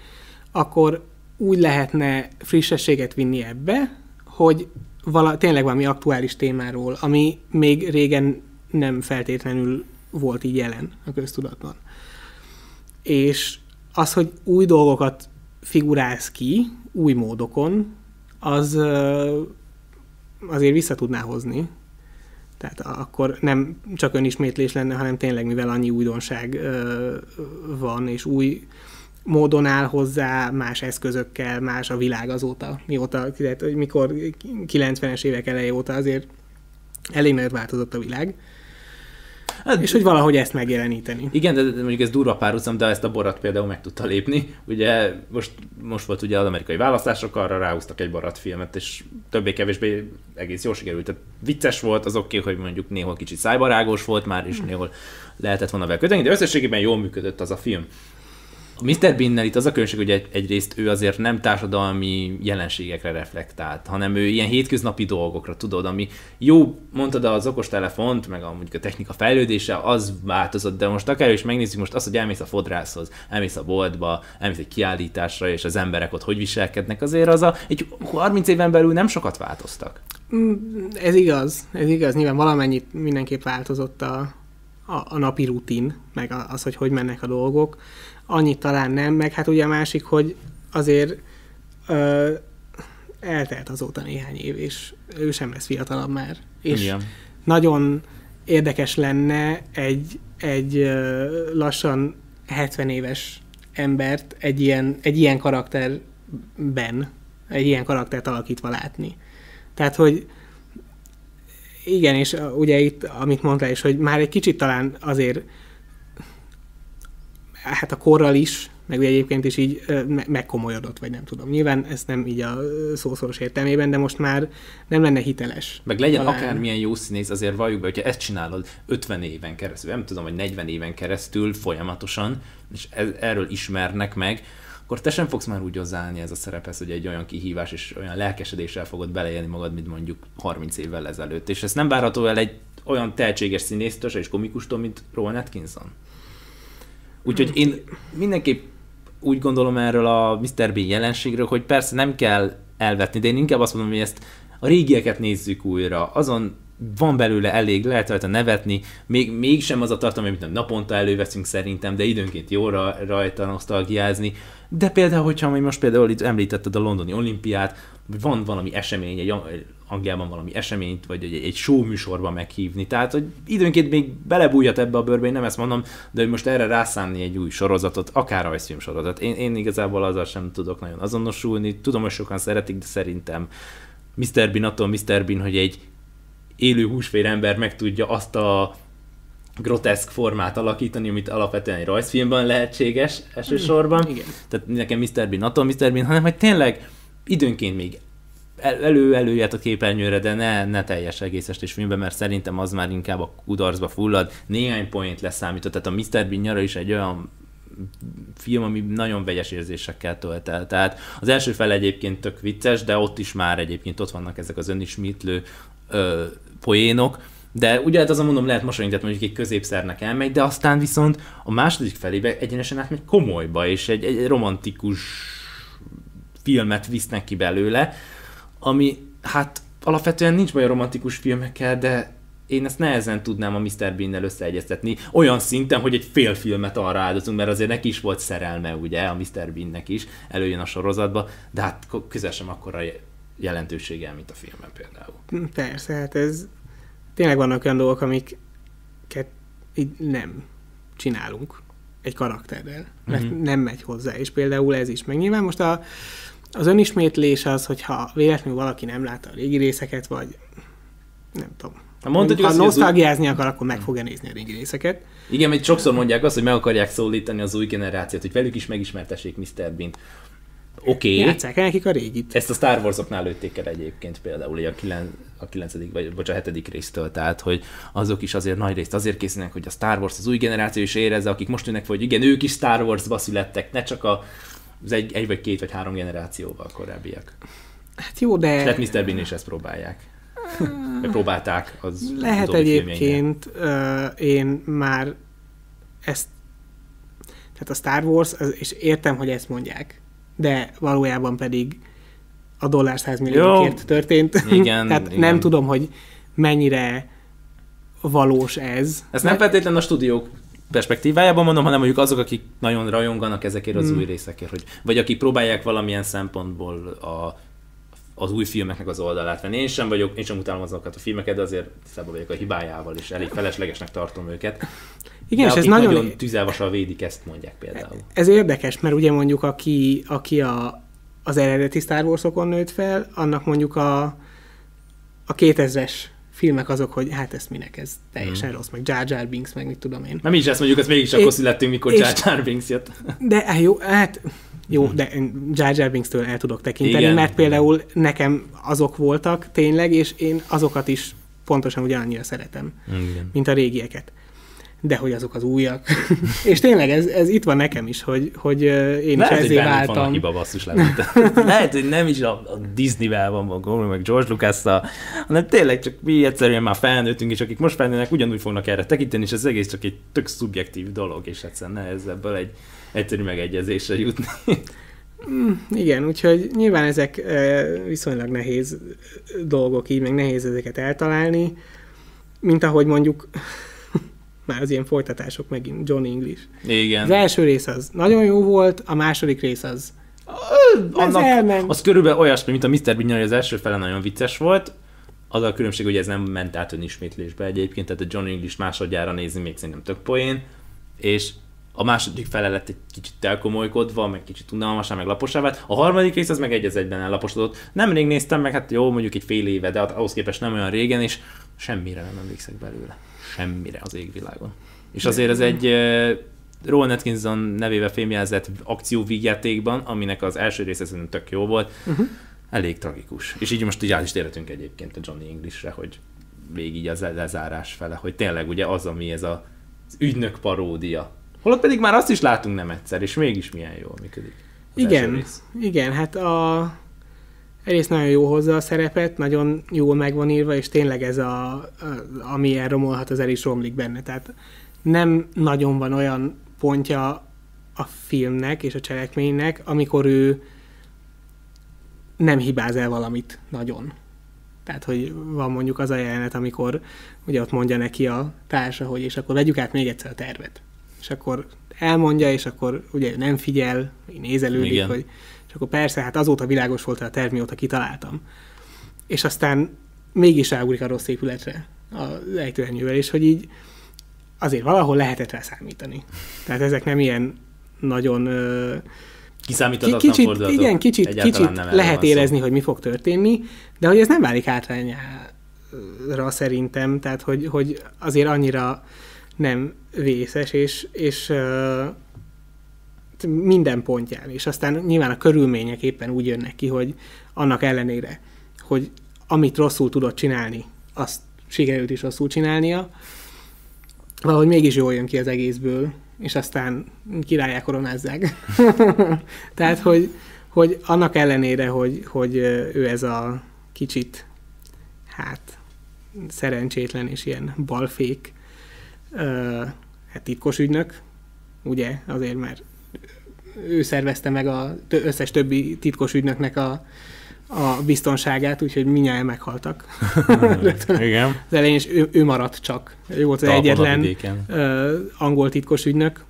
akkor úgy lehetne frissességet vinni ebbe, hogy vala, tényleg valami aktuális témáról, ami még régen nem feltétlenül volt így jelen a köztudatban. És az, hogy új dolgokat figurálsz ki új módokon, az azért vissza tudná hozni. Tehát akkor nem csak önismétlés lenne, hanem tényleg, mivel annyi újdonság van, és új módon áll hozzá, más eszközökkel, más a világ azóta, mióta, tehát, hogy mikor 90-es évek eleje óta azért elég nagyot változott a világ. Hát, és hogy valahogy ezt megjeleníteni. Igen, de mondjuk ez durva párhuzam, de ezt a Borat például meg tudta lépni. Ugye most, most volt ugye az amerikai választások, arra ráhúztak egy Borat filmet, és többé-kevésbé egész jól sikerült. Tehát vicces volt, az oké, okay, hogy mondjuk néhol kicsit szájbarágos volt már, és néhol lehetett volna vele köteni, de összességében jól működött az a film. A Mr. Bean-nel itt az a különbség, hogy egy, egyrészt ő azért nem társadalmi jelenségekre reflektált, hanem ő ilyen hétköznapi dolgokra, tudod, ami jó, mondtad az okostelefont, meg a, mondjuk a technika fejlődése, az változott, de most akár is megnézzük most azt, hogy elmész a fodrászhoz, elmész a boltba, elmész egy kiállításra, és az emberek ott hogy viselkednek, azért az a, egy 30 éven belül nem sokat változtak. Mm, ez igaz, ez igaz, nyilván valamennyit mindenképp változott a, a, a napi rutin, meg az, hogy hogy mennek a dolgok annyit talán nem, meg hát ugye a másik, hogy azért ö, eltelt azóta néhány év, és ő sem lesz fiatalabb már. És Igen. nagyon érdekes lenne egy, egy ö, lassan 70 éves embert egy ilyen, egy ilyen karakterben, egy ilyen karaktert alakítva látni. Tehát, hogy igen, és ugye itt, amit mondtál is, hogy már egy kicsit talán azért hát a korral is, meg egyébként is így megkomolyodott, vagy nem tudom. Nyilván ez nem így a szószoros értelmében, de most már nem lenne hiteles. Meg legyen talán. akármilyen jó színész, azért valljuk be, hogyha ezt csinálod 50 éven keresztül, nem tudom, hogy 40 éven keresztül folyamatosan, és e, erről ismernek meg, akkor te sem fogsz már úgy hozzáállni ez a szerephez, hogy egy olyan kihívás és olyan lelkesedéssel fogod beleélni magad, mint mondjuk 30 évvel ezelőtt. És ez nem várható el egy olyan tehetséges színésztől és komikustól, mint Rowan Atkinson. Úgyhogy én mindenképp úgy gondolom erről a Mr. Bean jelenségről, hogy persze nem kell elvetni, de én inkább azt mondom, hogy ezt a régieket nézzük újra, azon van belőle elég, lehet rajta nevetni, még, mégsem az a tartalom, amit naponta előveszünk szerintem, de időnként jó rajta nosztalgiázni. De például, hogyha most például itt említetted a londoni olimpiát, van valami esemény, egy Angliában valami eseményt, vagy egy, egy show műsorba meghívni. Tehát, hogy időnként még belebújhat ebbe a bőrbe, én nem ezt mondom, de hogy most erre rászánni egy új sorozatot, akár rajzfilm sorozat. Én, én igazából azzal sem tudok nagyon azonosulni. Tudom, hogy sokan szeretik, de szerintem Mr. Bean attól Mr. Bean, hogy egy élő húsfér ember meg tudja azt a groteszk formát alakítani, amit alapvetően egy rajzfilmben lehetséges elsősorban. Mm, igen. Tehát nekem Mr. Bean attól Mr. Bean, hanem hogy tényleg időnként még elő előjött a képernyőre, de ne, ne teljes egész estés filmben, mert szerintem az már inkább a kudarcba fullad. Néhány point leszámított, tehát a Mr. Bean nyara is egy olyan film, ami nagyon vegyes érzésekkel tölt el. Tehát az első fel egyébként tök vicces, de ott is már egyébként ott vannak ezek az önismétlő poénok, de ugye hát azon mondom, lehet mosolyogni, tehát mondjuk egy középszernek elmegy, de aztán viszont a második felébe egyenesen átmegy komolyba, és egy, egy romantikus filmet visznek ki belőle, ami hát alapvetően nincs baj a romantikus filmekkel, de én ezt nehezen tudnám a Mr. Bean-nel összeegyeztetni. Olyan szinten, hogy egy fél filmet arra áldozunk, mert azért neki is volt szerelme, ugye, a Mr. Bean-nek is, előjön a sorozatba, de hát közel sem akkora jelentősége, mint a filmben például. Persze, hát ez tényleg vannak olyan dolgok, amiket így nem csinálunk egy karakterrel, mert mm-hmm. nem megy hozzá, és például ez is. Meg nyilván most a, az önismétlés az, hogyha véletlenül valaki nem látta a régi részeket, vagy nem tudom, ha, mondtad, ha nosztalgiázni akar, akkor meg fogja nézni a régi részeket. Igen, mert sokszor mondják azt, hogy meg akarják szólítani az új generációt, hogy velük is megismertessék Mr. Bean. Oké. Okay. Játsszák el nekik a régit. Ezt a Star Wars-oknál lőtték el egyébként például a, kilen, a 9. vagy bocs, a 7. résztől, tehát hogy azok is azért nagy részt azért készülnek, hogy a Star Wars az új generáció is érezze, akik most fel, hogy igen, ők is Star Wars-ba születtek, ne csak a, az egy, egy vagy két vagy három generációval korábbiak. Hát jó, de... Tehát Mr. Bean is ezt próbálják. Vagy próbálták az Lehet egyébként, uh, én már ezt tehát a Star Wars, és értem, hogy ezt mondják, de valójában pedig a dollár 100 milliókért történt. Igen, Tehát igen. nem tudom, hogy mennyire valós ez. Ez nem feltétlenül a stúdiók perspektívájában mondom, hanem mondjuk azok, akik nagyon rajonganak ezekért az hmm. új részekért, hogy, vagy akik próbálják valamilyen szempontból a, az új filmeknek az oldalát venni. Én sem vagyok, én sem utálom azokat a filmeket, de azért tisztában vagyok a hibájával, és elég feleslegesnek tartom őket. Igen, de és ez nagyon, nagyon tüzelvassal védik, ezt mondják például. ez érdekes, mert ugye mondjuk aki, aki a, az eredeti Star Wars-okon nőtt fel, annak mondjuk a, a 2000-es filmek azok, hogy hát ezt minek, ez teljesen rossz, meg Jar Jar Binks, meg mit tudom én. Na mi is ezt mondjuk, ezt mégis akkor születtünk, mikor Jar Jar Binks jött. De hát jó, hát jó, de én Jar Jar Binks-től el tudok tekinteni, Igen. mert például nekem azok voltak tényleg, és én azokat is pontosan ugyanannyira szeretem, Igen. mint a régieket. De hogy azok az újak. és tényleg ez, ez itt van nekem is, hogy, hogy én is Lehet, hogy ezé bennük van a váltam. hiba basszus lehet. Lehet, hogy nem is a, a Disney-vel van maga, meg George lucas hanem tényleg csak mi egyszerűen már felnőttünk, és akik most felnőnek, ugyanúgy fognak erre tekinteni, és ez egész csak egy tök szubjektív dolog, és egyszerűen nehéz ebből egy egyszerű megegyezésre jutni. Igen, úgyhogy nyilván ezek viszonylag nehéz dolgok így, meg nehéz ezeket eltalálni, mint ahogy mondjuk már az ilyen folytatások megint, John English. Igen. Az első rész az nagyon jó volt, a második rész az Annak, elment. az körülbelül olyasmi, mint a Mr. Bean, az első fele nagyon vicces volt, az a különbség, hogy ez nem ment át önismétlésbe egyébként, tehát a John English másodjára nézni még szerintem tök poén, és a második fele lett egy kicsit elkomolykodva, meg kicsit unalmasá, meg laposá vált. A harmadik rész az meg egy egyben ellaposodott. Nemrég néztem meg, hát jó, mondjuk egy fél éve, de ahhoz képest nem olyan régen, és semmire nem emlékszek belőle. Semmire az égvilágon. És azért ez egy Rowan Atkinson nevével fémjelzett akcióvígjátékban, aminek az első része szerintem tök jó volt, Uh-huh. elég tragikus. És így most így át is térhetünk egyébként a Johnny Englishre, hogy végig így az lezárás fele, hogy tényleg ugye az, ami ez a, az ügynök paródia. Holott pedig már azt is látunk nem egyszer, és mégis milyen jól működik. az Igen, igen, hát a egyrészt nagyon jó hozza a szerepet, nagyon jól meg van írva, és tényleg ez a, a ami elromolhat, az el is romlik benne. Tehát nem nagyon van olyan pontja a filmnek és a cselekménynek, amikor ő nem hibáz el valamit nagyon. Tehát, hogy van mondjuk az a jelenet, amikor ugye ott mondja neki a társa, hogy és akkor vegyük át még egyszer a tervet. És akkor elmondja, és akkor ugye nem figyel, nézelődik, Igen. hogy és akkor persze, hát azóta világos volt a terv, mióta kitaláltam. És aztán mégis ráugrik a rossz épületre az ejtőernyővel, és hogy így azért valahol lehetett rá számítani. Tehát ezek nem ilyen nagyon ö, Kiszámíthatatlan Ki- kicsit, fordulatok. igen, kicsit, Egyáltalán kicsit lehet van szó. érezni, hogy mi fog történni, de hogy ez nem válik hátrányára szerintem, tehát hogy, hogy azért annyira nem vészes, és, és minden pontján, és aztán nyilván a körülmények éppen úgy jönnek ki, hogy annak ellenére, hogy amit rosszul tudott csinálni, azt sikerült is rosszul csinálnia, valahogy mégis jól jön ki az egészből, és aztán királyá koronázzák. Tehát, hogy, hogy annak ellenére, hogy, hogy ő ez a kicsit, hát, szerencsétlen és ilyen balfék ö, hát titkos ügynök, ugye, azért, mert ő szervezte meg az összes többi titkos ügynöknek a, a biztonságát, úgyhogy minnyáján meghaltak. Igen. Az elején is ő, ő maradt csak. Ő volt az a egyetlen ö, angol titkos ügynök,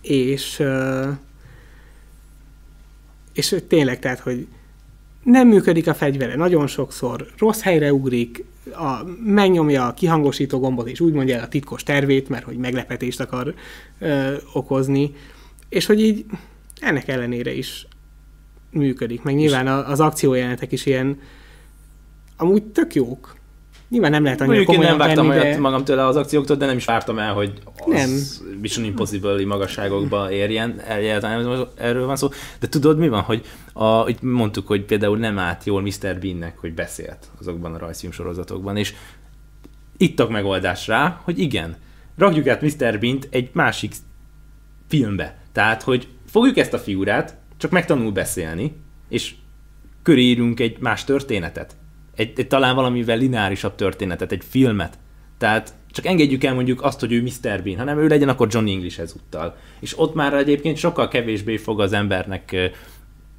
és ö, és tényleg, tehát, hogy nem működik a fegyvere nagyon sokszor, rossz helyre ugrik, a, megnyomja a kihangosító gombot, és úgy mondja el a titkos tervét, mert hogy meglepetést akar ö, okozni, és hogy így ennek ellenére is működik. Meg nyilván az akciójelenetek is ilyen amúgy tök jók. Nyilván nem lehet annyira Mondjuk én nem komolyan vártam venni, olyat de... magam tőle az akcióktól, de nem is vártam el, hogy az Nem. Mission Impossible-i magasságokba érjen, egyáltalán erről van szó. De tudod mi van, hogy a, hogy mondtuk, hogy például nem állt jól Mr. Beannek, hogy beszélt azokban a rajzfilm sorozatokban, és itt a megoldás rá, hogy igen, rakjuk át Mr. Beant egy másik filmbe. Tehát, hogy fogjuk ezt a figurát, csak megtanul beszélni, és körírunk egy más történetet. Egy, egy talán valamivel lineárisabb történetet, egy filmet. Tehát csak engedjük el mondjuk azt, hogy ő Mr. Bean, hanem ő legyen akkor John English ezúttal. És ott már egyébként sokkal kevésbé fog az embernek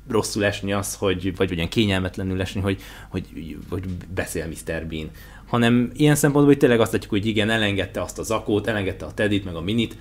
rosszul esni az, hogy, vagy olyan kényelmetlenül esni, hogy, hogy, hogy beszél Mr. Bean. Hanem ilyen szempontból, hogy tényleg azt látjuk, hogy igen, elengedte azt a zakót, elengedte a Tedit, meg a Minit,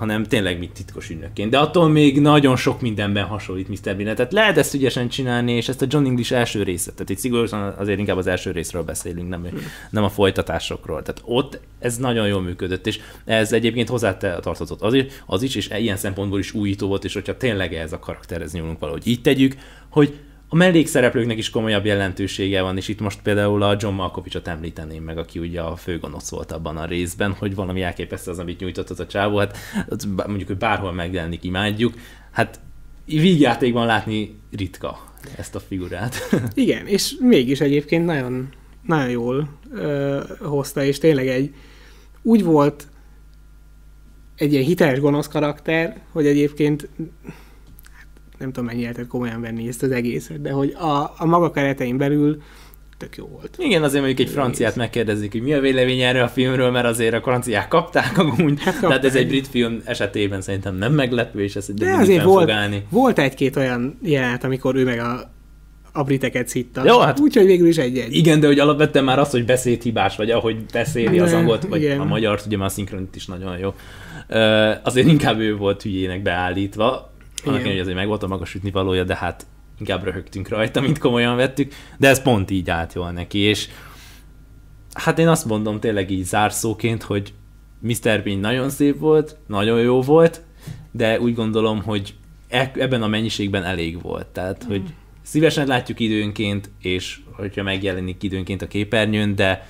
hanem tényleg mit titkos ügynökként. De attól még nagyon sok mindenben hasonlít Mr. Bean. Tehát lehet ezt ügyesen csinálni, és ezt a John English első részet, tehát itt szigorúan azért inkább az első részről beszélünk, nem, hmm. nem a folytatásokról. Tehát ott ez nagyon jól működött, és ez egyébként hozzátartozott az is, az is, és ilyen szempontból is újító volt, és hogyha tényleg ez a karakterhez nyúlunk valahogy így tegyük, hogy a mellékszereplőknek is komolyabb jelentősége van, és itt most például a John Malkovichot említeném meg, aki ugye a főgonosz volt abban a részben, hogy valami elképesztő az, amit nyújtott az a csávó, hát mondjuk, hogy bárhol megjelenik, imádjuk, hát vígjátékban látni ritka ezt a figurát. Igen, és mégis egyébként nagyon, nagyon jól ö, hozta, és tényleg egy úgy volt egy ilyen hiteles gonosz karakter, hogy egyébként nem tudom mennyi lehetett komolyan venni ezt az egészet, de hogy a, a maga keretein belül tök jó volt. Igen, azért mondjuk egy franciát megkérdezik, hogy mi a vélemény erről a filmről, mert azért a franciák kapták amúgy. Hát Tehát ez egy brit film esetében szerintem nem meglepő, és ezt de azért volt, volt egy-két olyan jelenet, amikor ő meg a a briteket szitta. Jó, hát Úgyhogy végül is egy-egy. Igen, de hogy alapvetően már az, hogy beszédhibás, vagy ahogy beszéli az angolt, vagy igen. a magyar, ugye már a szinkronit is nagyon jó. Uh, azért inkább ő volt hülyének beállítva. Annak hogy azért meg volt a magas ütni valója, de hát inkább röhögtünk rajta, mint komolyan vettük, de ez pont így állt jól neki, és hát én azt mondom tényleg így zárszóként, hogy Mr. Bean nagyon szép volt, nagyon jó volt, de úgy gondolom, hogy e- ebben a mennyiségben elég volt. Tehát, hogy szívesen látjuk időnként, és hogyha megjelenik időnként a képernyőn, de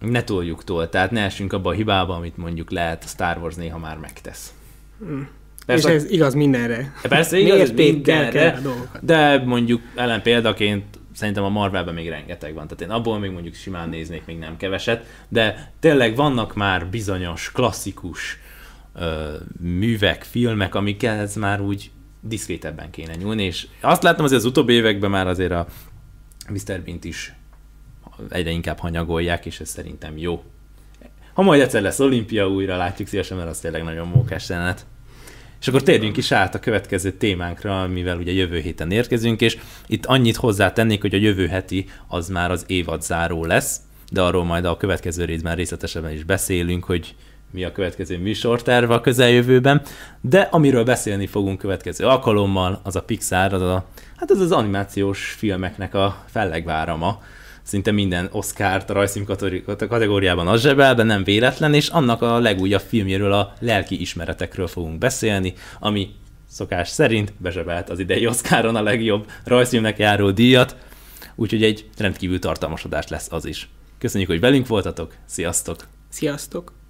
ne toljuk tól, tehát ne essünk abba a hibába, amit mondjuk lehet a Star Wars néha már megtesz. Hmm. Persze, és ez igaz mindenre. Persze igaz mindenre, de mondjuk ellen példaként szerintem a Marvelben még rengeteg van. Tehát én abból még mondjuk simán néznék még nem keveset, de tényleg vannak már bizonyos klasszikus ö, művek, filmek, amikhez már úgy diszkrétebben kéne nyúlni, és azt láttam azért az utóbbi években már azért a Mr. Bint is egyre inkább hanyagolják, és ez szerintem jó. Ha majd egyszer lesz olimpia, újra látjuk szívesen, mert az tényleg nagyon mókás jelenet. És akkor térjünk is át a következő témánkra, mivel ugye jövő héten érkezünk, és itt annyit hozzátennék, hogy a jövő heti az már az évad záró lesz, de arról majd a következő részben részletesebben is beszélünk, hogy mi a következő műsorterve a közeljövőben, de amiről beszélni fogunk következő alkalommal, az a Pixar, az a, hát az az animációs filmeknek a fellegvárama, szinte minden Oscar-t a rajzfilm kategóriában az zsebel, de nem véletlen, és annak a legújabb filmjéről, a lelki ismeretekről fogunk beszélni, ami szokás szerint bezsebelt az idei Oscaron a legjobb rajzfilmnek járó díjat, úgyhogy egy rendkívül tartalmas adás lesz az is. Köszönjük, hogy velünk voltatok, sziasztok! Sziasztok!